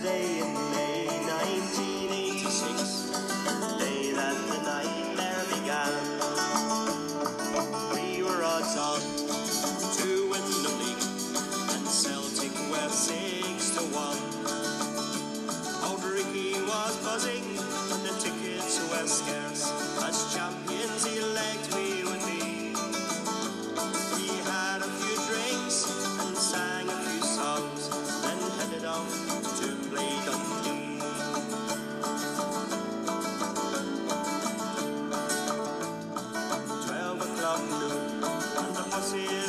Today.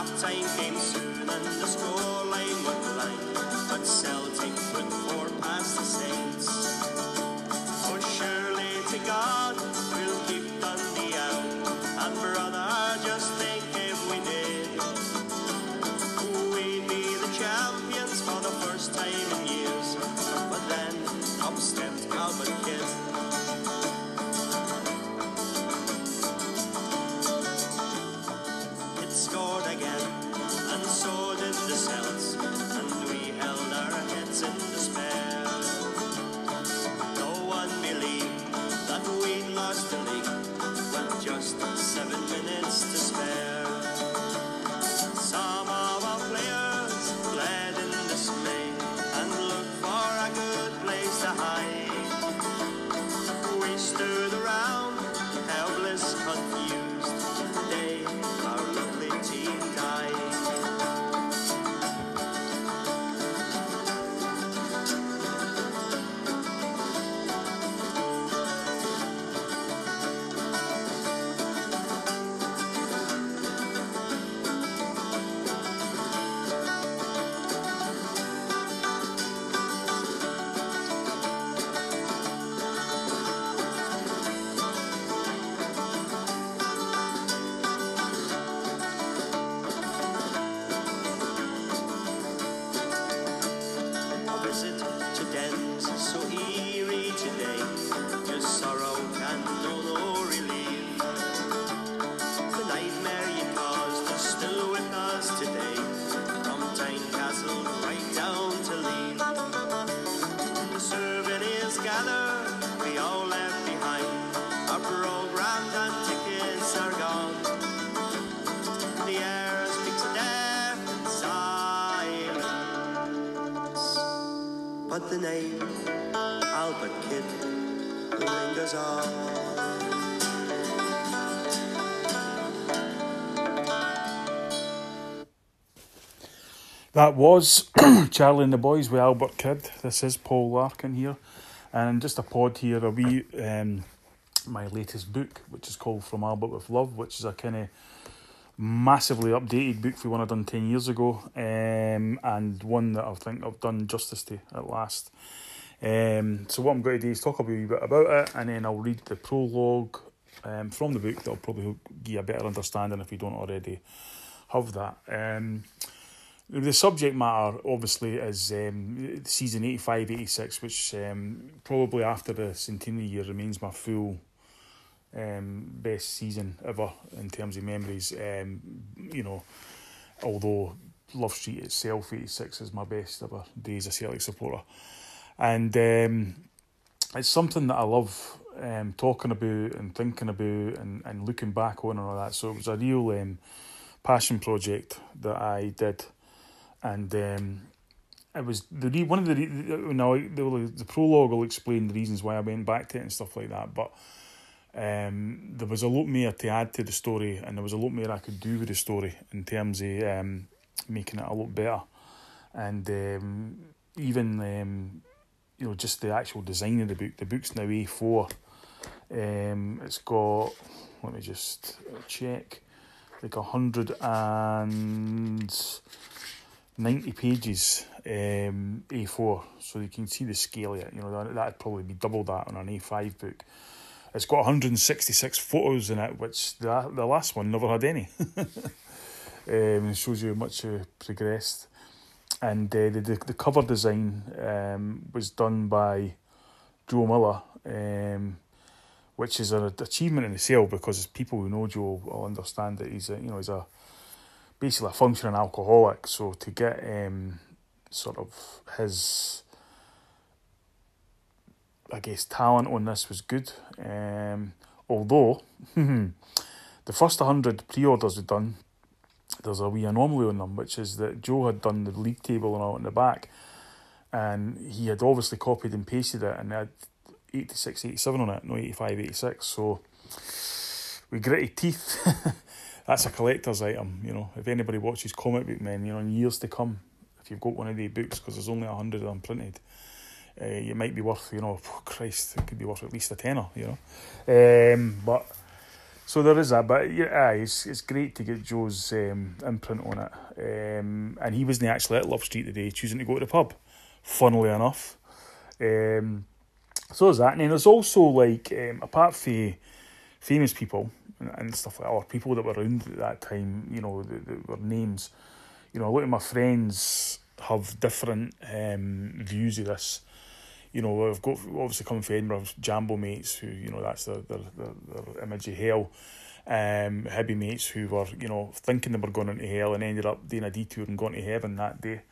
kaptein soon and the scoreline wordt line, but Celtic. but the name Albert Kidd lingers on. That was Charlie and the Boys with Albert Kidd. This is Paul Larkin here, and just a pod here. A wee um, my latest book, which is called From Albert with Love, which is a kind of massively updated book for one I've done 10 years ago, um, and one that I think I've done justice to at last. Um, so, what I'm going to do is talk a wee bit about it, and then I'll read the prologue um, from the book that'll probably give you a better understanding if you don't already have that. Um, the subject matter obviously is um, season 85 86, which um, probably after the centenary year remains my full um, best season ever in terms of memories. Um, you know, although Love Street itself, 86, is my best ever days as a Celtic supporter. And um, it's something that I love um, talking about and thinking about and, and looking back on and all that. So it was a real um, passion project that I did. And um, it was the re- one of the, re- the, the prologue will explain the reasons why I went back to it and stuff like that. But um, there was a lot more to add to the story, and there was a lot more I could do with the story in terms of um, making it a lot better, and um, even um, you know just the actual design of the book. The book's now A four. Um, it's got let me just check like a hundred and ninety pages um, A4, so you can see the scale it. You know that that'd probably be double that on an A5 book. It's got 166 photos in it, which the the last one never had any. um, it shows you how much uh, progressed. And uh, the, the the cover design um, was done by Joe Miller, um, which is an achievement in itself because people who know Joe will understand that he's a you know he's a basically a functioning alcoholic. So to get um, sort of his I guess talent on this was good. Um, although the first 100 pre-orders we done, there's a wee anomaly on them, which is that Joe had done the league table and all in the back, and he had obviously copied and pasted it, and it had 86, 87 on it, no 85, 86. So with gritty teeth, that's a collector's item. You know, if anybody watches comic book men, you know, in years to come, if you've got one of the books, because there's only hundred of them printed uh, it might be worth, you know, oh Christ, it could be worth at least a tenner, you know. Um, but so there is that. But yeah, it's it's great to get Joe's um, imprint on it. Um, and he wasn't actually at Love Street today, choosing to go to the pub. Funnily enough, um, so there's that. And then there's also like um, apart from famous people and stuff like that, or people that were around at that time, you know, that, were names. You know, a lot of my friends have different um, views of this you know, I've got obviously coming from Edinburgh, Jambo mates who, you know, that's their, their, their, their image of hell. Um, Hibby mates who were, you know, thinking they were going into hell and ended up doing a detour and going to heaven that day.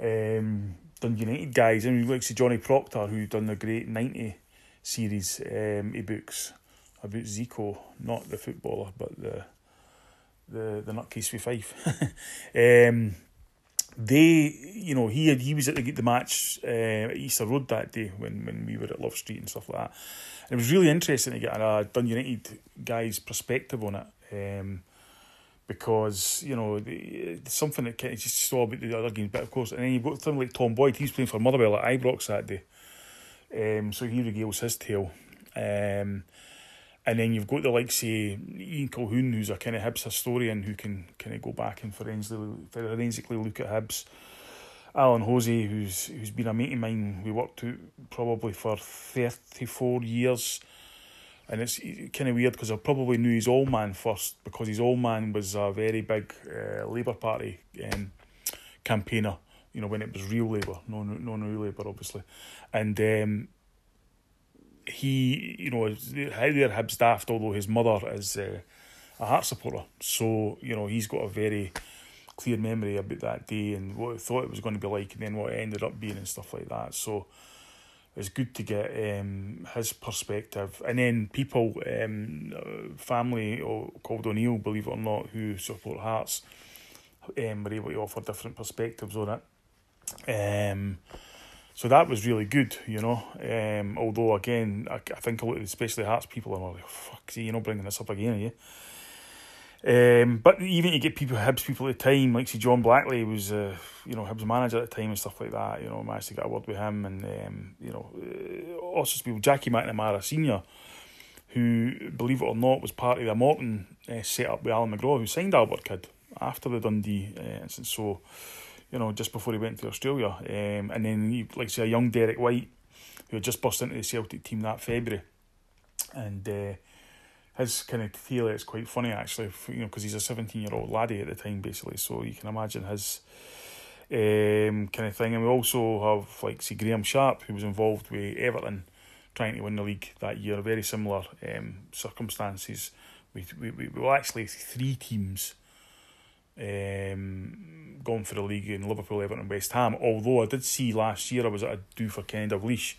Um, done United guys, I mean, like see Johnny Proctor who done the great 90 series um, e-books about Zico, not the footballer, but the the the nutcase with Fife. um, they, you know, he had he was at the, the match uh, at Easter Road that day when, when we were at Love Street and stuff like that. And it was really interesting to get a Dun United guy's perspective on it. Um, because you know it's something that kind of just saw about the other games, but of course, and then you've got something like Tom Boyd. He's playing for Motherwell at Ibrox that day, um, so he regales his tale. Um, and then you've got the likes of Ian Colquhoun, who's a kind of Hibs historian who can kind of go back and forensically, forensically look at Hibs. Alan Hosey, who's who's been a mate of mine, we worked out probably for 34 years. And it's kind of weird because I probably knew his old man first because his old man was a very big uh, Labour Party um, campaigner, you know, when it was real Labour, no, no, no Labour, obviously. And um, he, you know, they're Hibs daft, although his mother is uh, a Heart supporter. So, you know, he's got a very clear memory about that day and what he thought it was going to be like and then what it ended up being and stuff like that. So it's good to get um, his perspective. And then people, um, family called O'Neill, believe it or not, who support Hearts, um, were able to offer different perspectives on it. Um, so that was really good, you know. Um, although again, I, I think a lot of especially Hearts people are like, "Fuck, see, you're not bringing this up again, are you?" Um, but even to get people, Hibs people at the time, like see John Blackley was, uh, you know, Hibs manager at the time and stuff like that. You know, managed to get a word with him, and um, you know, uh, also people Jackie McNamara Senior, who, believe it or not, was part of the Morton uh, set up with Allan McGraw, who signed Albert Kidd after the Dundee uh, incident. So you know, just before he went to Australia. Um, and then, you, like say, a young Derek White, who had just burst into the Celtic team that February. And uh, his kind of theory is quite funny, actually, you know, because he's a 17 year old laddie at the time, basically. So you can imagine his um, kind of thing. And we also have, like, see, Graeme Sharp, who was involved with Everton trying to win the league that year, very similar um, circumstances. We, we, we, well, actually, three teams um, gone for the league in Liverpool, Everton, West Ham. Although I did see last year I was at a do for Kenny Dalglish,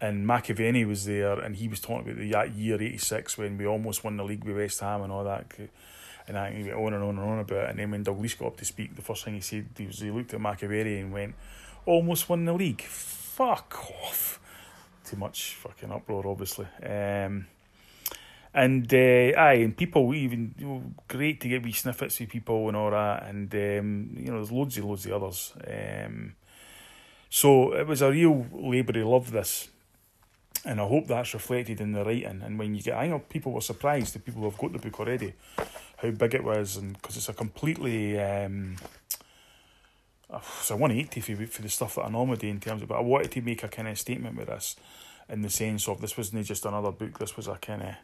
and McAvennie was there, and he was talking about that year '86 when we almost won the league with West Ham and all that. And I went on and on and on about it. And then when Dalglish got up to speak, the first thing he said he was he looked at McAvennie and went, "Almost won the league. Fuck off." Too much fucking uproar, obviously. Um, and uh, aye, and people even you know, great to get wee snippets with people and all that, and um, you know there's loads and loads of others. Um, so it was a real labour of love this, and I hope that's reflected in the writing. And when you get, I know people were surprised, the people who've got the book already, how big it was, and because it's a completely. Um, it's a 180 for, for the stuff that I normally do in terms of, but I wanted to make a kind of statement with this in the sense of this wasn't just another book, this was a kind of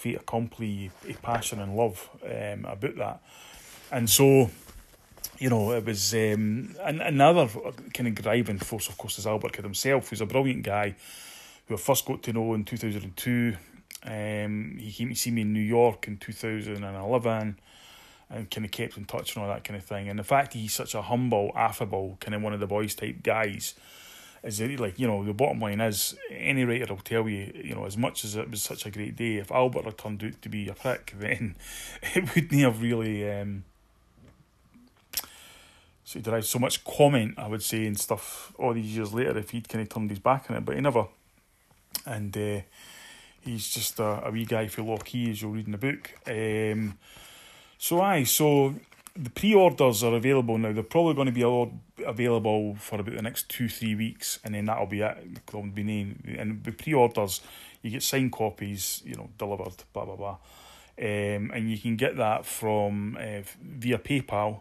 fait accompli, a passion and love um, about that. And so, you know, it was um, and another kind of driving force, of course, is Albert Kidd himself, who's a brilliant guy who I first got to know in 2002. Um, he came to see me in New York in 2011 and kind of kept in touch and all that kind of thing. And the fact he's such a humble, affable, kind of one of the boys type guys is it like you know the bottom line is any writer will tell you you know as much as it was such a great day if Albert had turned out to be a prick then it wouldn't have really um, so derived so much comment I would say and stuff all these years later if he'd kind of turned his back on it but he never. And uh, he's just a, a wee guy for Lochee as you'll read in the book. Um, so aye so the pre-orders are available now. They're probably going to be available for about the next two, three weeks, and then that'll be it. There'll be name and the pre-orders, you get signed copies, you know, delivered, blah blah blah, um, and you can get that from uh, via PayPal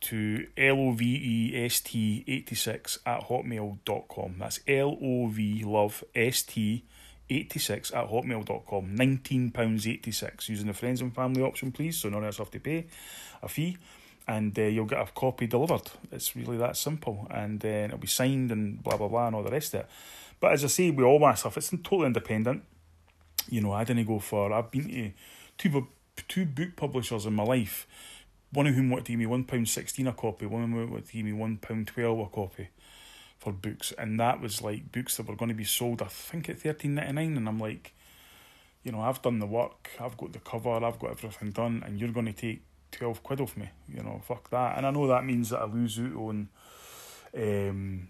to lovest eighty six at hotmail.com. That's L O V love S T 86 at hotmail.com. £19.86 using the friends and family option, please, so none of us have to pay a fee. And uh, you'll get a copy delivered. It's really that simple. And uh, it'll be signed and blah, blah, blah, and all the rest of it. But as I say, with all my stuff, it's totally independent. You know, I didn't go for, I've been to two, two book publishers in my life, one of whom wanted to give me £1.16 a copy, one of them wanted to give me £1.12 a copy for books, and that was like books that were going to be sold, I think, at thirteen ninety nine, and I'm like, you know, I've done the work, I've got the cover, I've got everything done, and you're going to take twelve quid off me, you know, fuck that, and I know that means that I lose out on, um,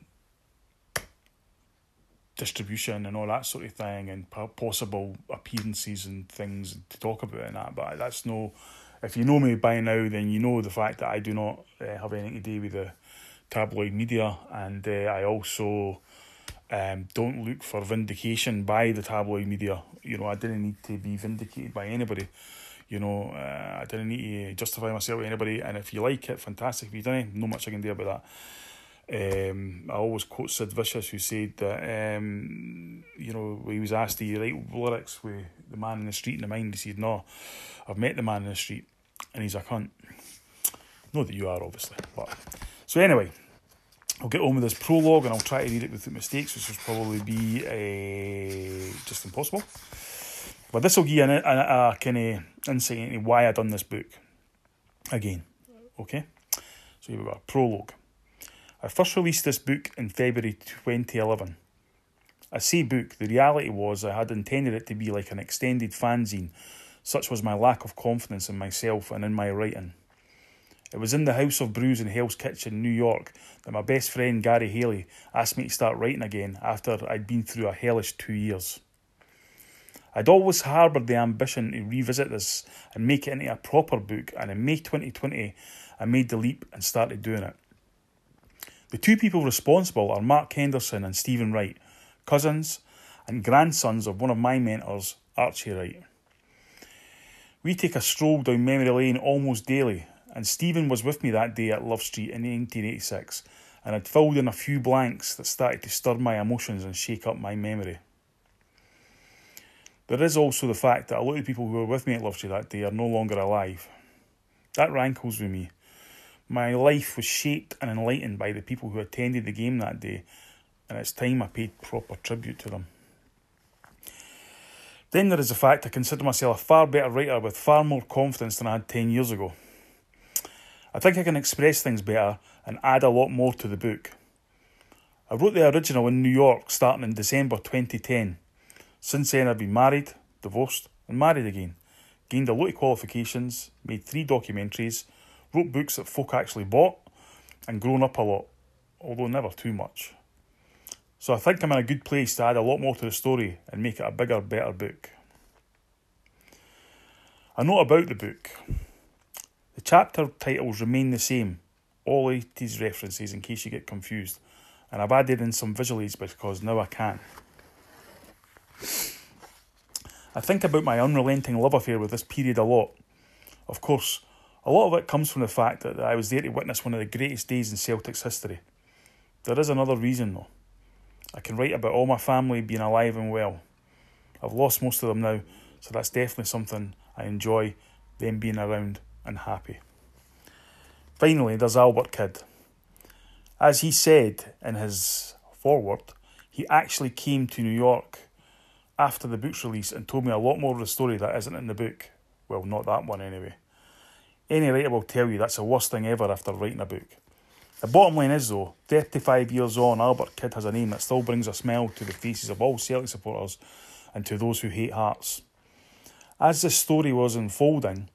distribution and all that sort of thing, and possible appearances and things to talk about and that, but that's no. If you know me by now, then you know the fact that I do not uh, have anything to do with the tabloid media, and uh, I also um, don't look for vindication by the tabloid media. You know, I didn't need to be vindicated by anybody. You know, uh, I didn't need to justify myself to anybody. And if you like it, fantastic. If you don't, no much I can do about that. Um, I always quote Sid Vicious, who said that um, you know he was asked to write lyrics with the man in the street in the mind. He said, "No, I've met the man in the street, and he's a cunt." Not that you are, obviously, but so anyway, I'll get on with this prologue and I'll try to read it without mistakes, which will probably be uh, just impossible. But this will give you a, a, a kind of insight into why I've done this book again. Okay, so here we go. Prologue. I first released this book in February 2011. I say book, the reality was I had intended it to be like an extended fanzine. Such was my lack of confidence in myself and in my writing. It was in the House of Brews in Hell's Kitchen, New York, that my best friend Gary Haley asked me to start writing again after I'd been through a hellish two years. I'd always harboured the ambition to revisit this and make it into a proper book, and in May 2020, I made the leap and started doing it. The two people responsible are Mark Henderson and Stephen Wright, cousins and grandsons of one of my mentors, Archie Wright. We take a stroll down memory lane almost daily and Stephen was with me that day at Love Street in 1986, and I'd filled in a few blanks that started to stir my emotions and shake up my memory. There is also the fact that a lot of the people who were with me at Love Street that day are no longer alive. That rankles with me. My life was shaped and enlightened by the people who attended the game that day, and it's time I paid proper tribute to them. Then there is the fact I consider myself a far better writer with far more confidence than I had 10 years ago. I think I can express things better and add a lot more to the book. I wrote the original in New York starting in December 2010. Since then, I've been married, divorced, and married again. Gained a lot of qualifications, made three documentaries, wrote books that folk actually bought, and grown up a lot, although never too much. So I think I'm in a good place to add a lot more to the story and make it a bigger, better book. A note about the book. The chapter titles remain the same, all 80s references in case you get confused, and I've added in some visual aids because now I can. I think about my unrelenting love affair with this period a lot. Of course, a lot of it comes from the fact that I was there to witness one of the greatest days in Celtic's history. There is another reason though. I can write about all my family being alive and well. I've lost most of them now, so that's definitely something I enjoy, them being around and happy. Finally, there's Albert Kidd. As he said in his foreword, he actually came to New York after the book's release and told me a lot more of the story that isn't in the book. Well, not that one anyway. Any writer will tell you that's the worst thing ever after writing a book. The bottom line is, though, 35 years on, Albert Kidd has a name that still brings a smile to the faces of all Celtic supporters and to those who hate Hearts. As this story was unfolding,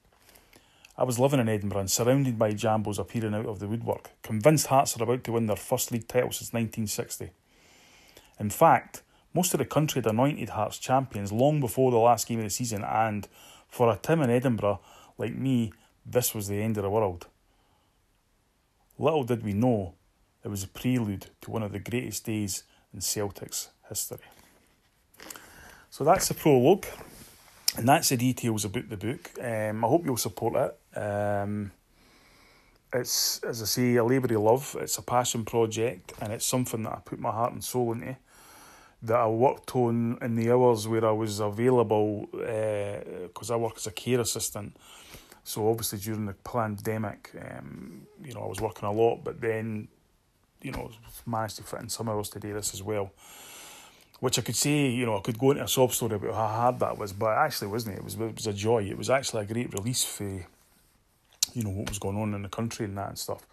I was living in Edinburgh and surrounded by jambos appearing out of the woodwork, convinced Hearts are about to win their first league title since 1960. In fact, most of the country had anointed Hearts champions long before the last game of the season, and for a Tim in Edinburgh like me, this was the end of the world. Little did we know it was a prelude to one of the greatest days in Celtic's history. So that's the prologue, and that's the details about the book. Um, I hope you'll support it. Um, it's, as I say, a labour of love. It's a passion project, and it's something that I put my heart and soul into. That I worked on in the hours where I was available, because uh, I work as a care assistant so obviously during the pandemic, um, you know, I was working a lot, but then, you know, managed to fit in some hours to do this as well. Which I could say, you know, I could go into a sob story about how hard that was, but it actually wasn't. It was it was a joy. It was actually a great release for, you know, what was going on in the country and that and stuff.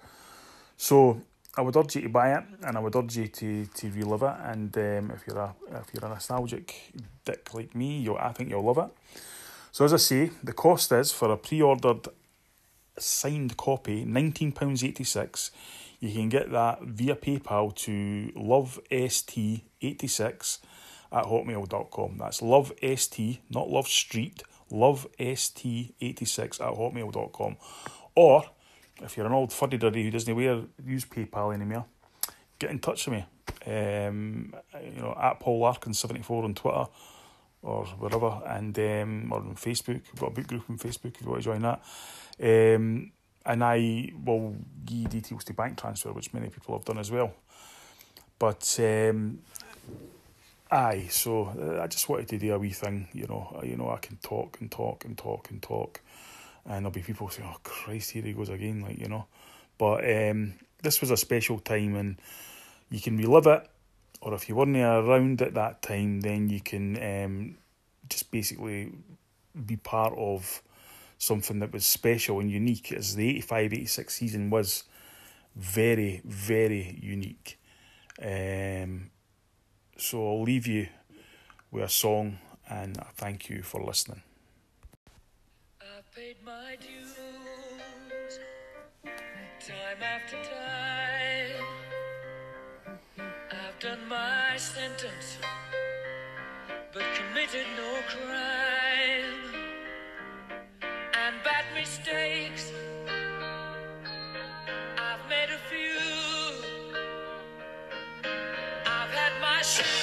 So I would urge you to buy it, and I would urge you to, to relive it. And um, if you're a if you're a nostalgic dick like me, you I think you'll love it. So as I say, the cost is for a pre-ordered signed copy, £19.86. You can get that via PayPal to lovest86 at hotmail.com. That's lovest, not love street, lovest86 at hotmail.com. Or if you're an old fuddy duddy who doesn't wear use PayPal anymore, get in touch with me. Um, you know, at Paul Larkin seventy four on Twitter or wherever, and um, or on Facebook. We've got a book group on Facebook if you want to join that. Um, and I will give details to bank transfer, which many people have done as well. But um, aye, so uh, I just wanted to do a wee thing, you know. Uh, you know, I can talk and talk and talk and talk, and there'll be people saying, "Oh Christ, here he goes again," like you know. But um, this was a special time, and you can relive it or if you weren't around at that time, then you can um, just basically be part of something that was special and unique, as the 85 86 season was very, very unique. Um, so I'll leave you with a song and I thank you for listening. I paid my dues time after time done my sentence, but committed no crime. Had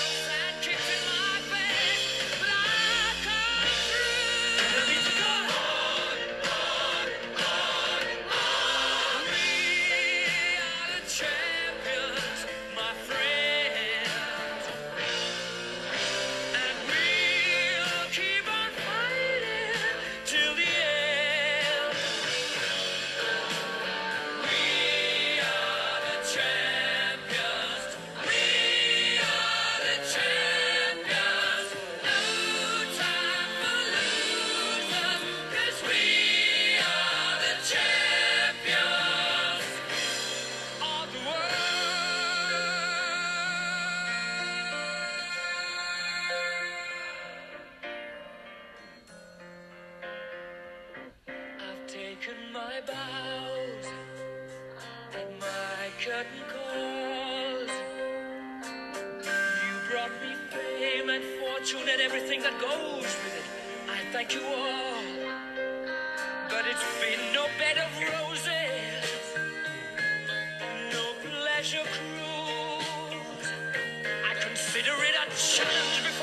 change